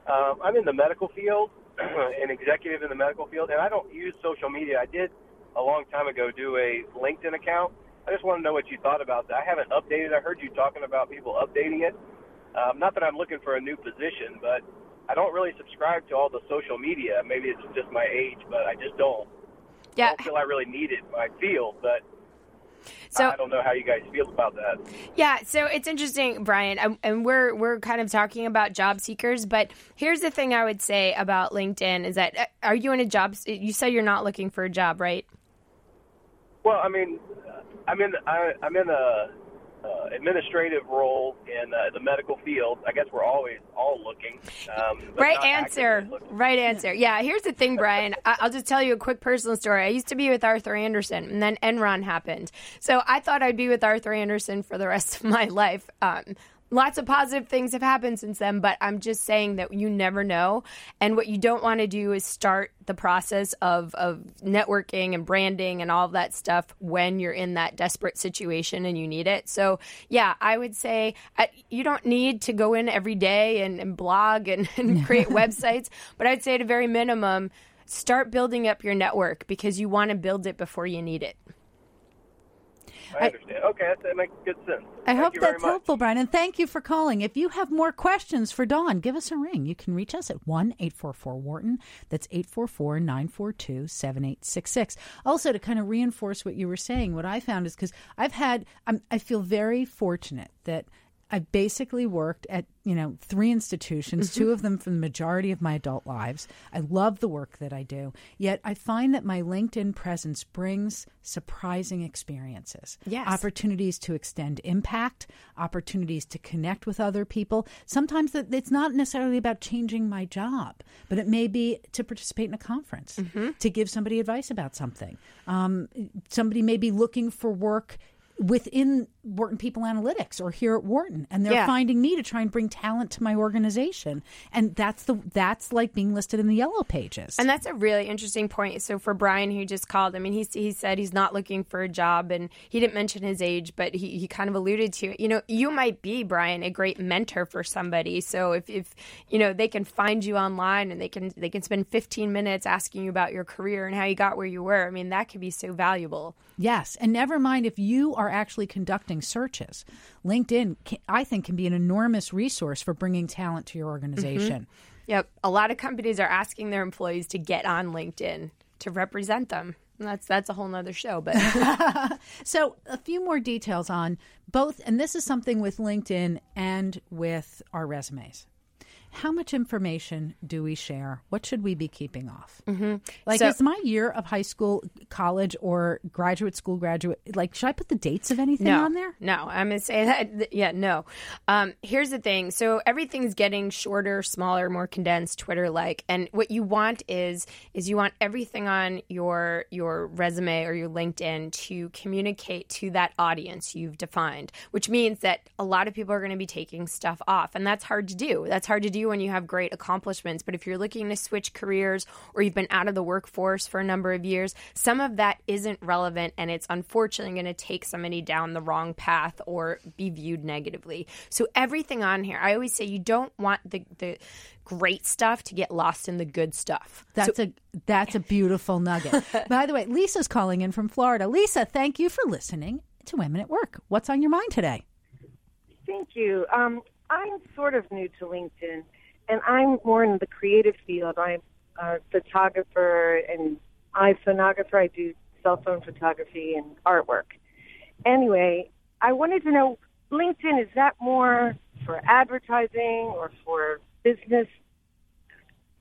Um, I'm in the medical field, an executive in the medical field, and I don't use social media. I did a long time ago do a LinkedIn account. I just want to know what you thought about that. I haven't updated. I heard you talking about people updating it. Um, not that I'm looking for a new position, but I don't really subscribe to all the social media. Maybe it's just my age, but I just don't. I yeah don't feel I really need it my field, but so I don't know how you guys feel about that. Yeah, so it's interesting, Brian, and- and we're we're kind of talking about job seekers, but here's the thing I would say about LinkedIn is that uh, are you in a job? You said you're not looking for a job, right? Well, I mean, I'm in I, I'm in a uh, administrative role in uh, the medical field. I guess we're always all looking. Um, Right answer. looking. Right answer. Yeah, here's the thing, Brian. I'll just tell you a quick personal story. I used to be with Arthur Andersen, and then Enron happened. So I thought I'd be with Arthur Andersen for the rest of my life. Um, lots of positive things have happened since then, but I'm just saying that you never know. And what you don't want to do is start the process of, of networking and branding and all of that stuff when you're in that desperate situation and you need it. So, yeah, I would say uh, you don't need to go in every day and, and blog and, and create websites, but I'd say at a very minimum, start building up your network because you want to build it before you need it. I understand. Okay, that, that makes good sense. I Thank hope that's helpful, Brian. And thank you for calling. If you have more questions for Dawn, give us a ring. You can reach us at 1 844 Wharton. That's 844 942 7866. Also, to kind of reinforce what you were saying, what I found is because I've had, I'm, I feel very fortunate that I basically worked at you know three institutions, two of them for the majority of my adult lives. I love the work that I do, yet I find that my LinkedIn presence brings surprising experiences, Yes. opportunities to extend impact, opportunities to connect with other people. Sometimes that it's not necessarily about changing my job, but it may be to participate in a conference, to give somebody advice about something. Um, somebody may be looking for work within Wharton People Analytics or here at Wharton, and they're Yeah. finding me to try and bring talent to my organization, and that's the that's like being listed in the yellow pages. And that's a really interesting point. So for Brian, who just called, I mean, he he said he's not looking for a job, and he didn't mention his age, but he, he kind of alluded to it. You know, you might be Brian a great mentor for somebody. So if, if you know they can find you online and they can they can spend 15 minutes asking you about your career and how you got where you were. I mean, that could be so valuable. Yes, and never mind if you are actually conducting searches. LinkedIn, I think, can be an enormous resource for bringing talent to your organization. Mm-hmm. Yep, a lot of companies are asking their employees to get on LinkedIn to represent them. And that's that's a whole nother show, but So, a few more details on both, and this is something with LinkedIn and with our resumes. How much information do we share? What should we be keeping off? Mm-hmm. Like, So- is my year of high school, college, or graduate school graduate? Like, should I put the dates of anything no, on there? No, I'm gonna say that. Yeah, no. Um, here's the thing. So everything's getting shorter, smaller, more condensed, Twitter-like, and what you want is is you want everything on your your resume or your LinkedIn to communicate to that audience you've defined. Which means that a lot of people are going to be taking stuff off, and that's hard to do. That's hard to do do when you have great accomplishments. But if you're looking to switch careers or you've been out of the workforce for a number of years, some of that isn't relevant and it's unfortunately going to take somebody down the wrong path or be viewed negatively. So everything on here, I always say you don't want the the great stuff to get lost in the good stuff. That's so, a that's a beautiful nugget. By the way, Lisa's calling in from Florida. Lisa, thank you for listening to Women at Work. What's on your mind today? Thank you. Um, I'm sort of new to LinkedIn, and I'm more in the creative field. I'm a photographer and iPhonographer. I do cell phone photography and artwork. Anyway, I wanted to know LinkedIn is that more for advertising or for business?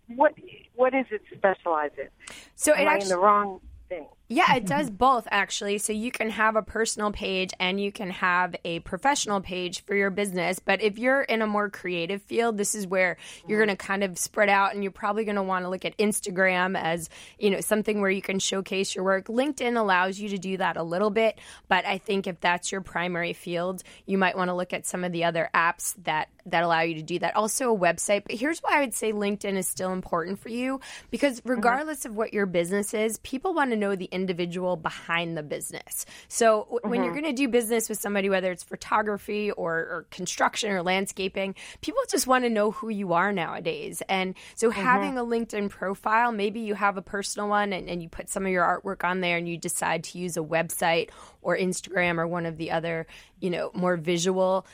What what is it specialized in? So Am it I actually, in the wrong thing? Yeah, it does both actually. So you can have a personal page and you can have a professional page for your business. But if you're in a more creative field, this is where you're going to kind of spread out and you're probably going to want to look at Instagram as, you know, something where you can showcase your work. LinkedIn allows you to do that a little bit, but I think if that's your primary field, you might want to look at some of the other apps that that allow you to do that. Also a website. But here's why I would say LinkedIn is still important for you because regardless mm-hmm. of what your business is, people want to know the individual behind the business. So w- mm-hmm. when you're mm-hmm. going to do business with somebody, whether it's photography or, or, construction or landscaping, people just want to know who you are nowadays. And so mm-hmm. having a LinkedIn profile, maybe you have a personal one and, and you put some of your artwork on there and you decide to use a website or Instagram or one of the other, you know, more visual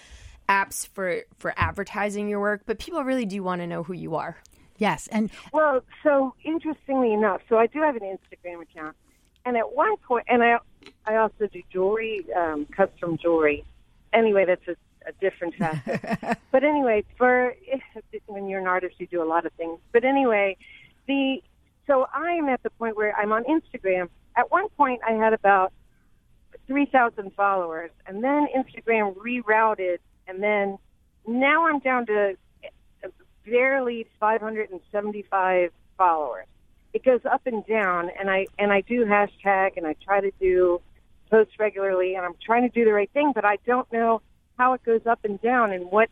apps for for advertising your work, but people really do want to know who you are. Yes, and well, so interestingly enough, so I do have an Instagram account, and at one point, and I I also do jewelry, um, custom jewelry. Anyway, that's a, a different facet. but anyway, for when you're an artist, you do a lot of things. But anyway, the so I am at the point where I'm on Instagram. At one point, I had about three thousand followers, and then Instagram rerouted, and then now I'm down to barely 575 followers it goes up and down and I and I do hashtag and I try to do posts regularly and I'm trying to do the right thing, but I don't know how it goes up and down and what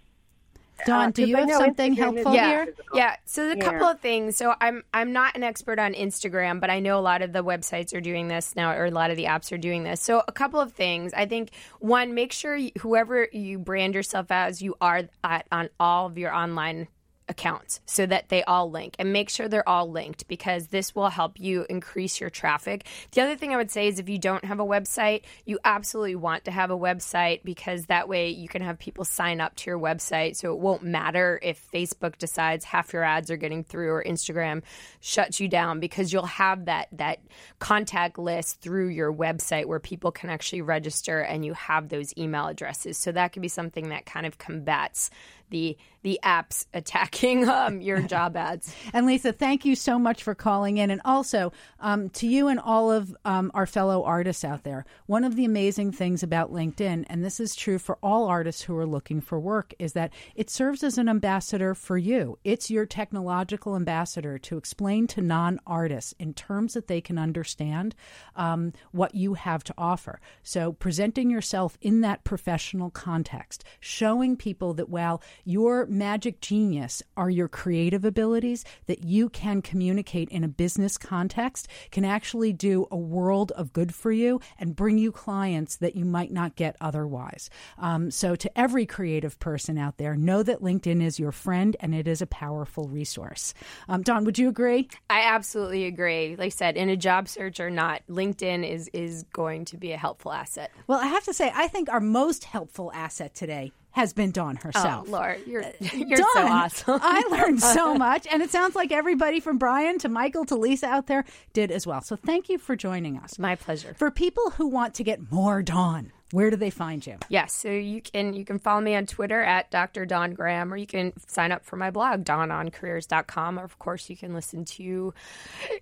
Dawn, uh, do you have something Instagram helpful yeah. here? Yeah. So there's a couple of things. So I'm I'm not an expert on Instagram, but I know a lot of the websites are doing this now, or a lot of the apps are doing this. So a couple of things. I think one, make sure whoever you brand yourself as, you are at, on all of your online accounts so that they all link and make sure they're all linked because this will help you increase your traffic. The other thing I would say is if you don't have a website, you absolutely want to have a website because that way you can have people sign up to your website so it won't matter if Facebook decides half your ads are getting through or Instagram shuts you down because you'll have that that contact list through your website where people can actually register and you have those email addresses. So that could be something that kind of combats the the apps attacking um, your job ads. and Lisa, thank you so much for calling in, and also um, to you and all of um, our fellow artists out there. One of the amazing things about LinkedIn, and this is true for all artists who are looking for work, is that it serves as an ambassador for you. It's your technological ambassador to explain to non-artists in terms that they can understand um, what you have to offer. So presenting yourself in that professional context, showing people that while your magic genius are your creative abilities that you can communicate in a business context, can actually do a world of good for you and bring you clients that you might not get otherwise. Um, so, to every creative person out there, know that LinkedIn is your friend and it is a powerful resource. Um, Dawn, would you agree? I absolutely agree. Like I said, in a job search or not, LinkedIn is is going to be a helpful asset. Well, I have to say, I think our most helpful asset today has been Dawn herself. Oh, Lord, you're, uh, you're Dawn, so awesome. I learned so much, and it sounds like everybody from Brian to Michael to Lisa out there did as well. So thank you for joining us. My pleasure. For people who want to get more Dawn, where do they find you? Yes, so you can you can follow me on Twitter at Dr. Dawn Graham, or you can sign up for my blog, dawnoncareers.com, or of course you can listen to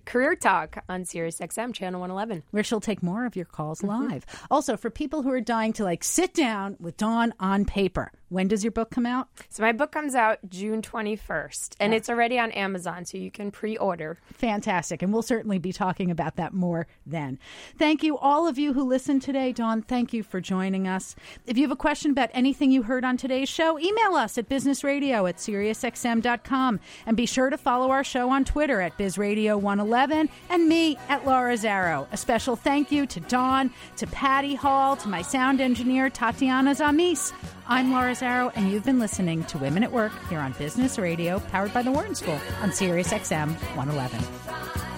Career Talk on Sirius XM channel 111, where she'll take more of your calls mm-hmm. live. also, for people who are dying to like sit down with Dawn on paper, When does your book come out? So my book comes out June 21st, and it's already on Amazon, so you can pre-order. Fantastic. And we'll certainly be talking about that more then. Thank you, all of you who listened today. Dawn, thank you for joining us. If you have a question about anything you heard on today's show, email us at businessradio at SiriusXM.com. And be sure to follow our show on Twitter at BizRadio111 and me at Laura Zarrow. A special thank you to Dawn, to Patty Hall, to my sound engineer, Tatiana Zamis. I'm Laura Zarrow, and you've been listening to Women at Work here on Business Radio, powered by the Wharton School on Sirius XM 111.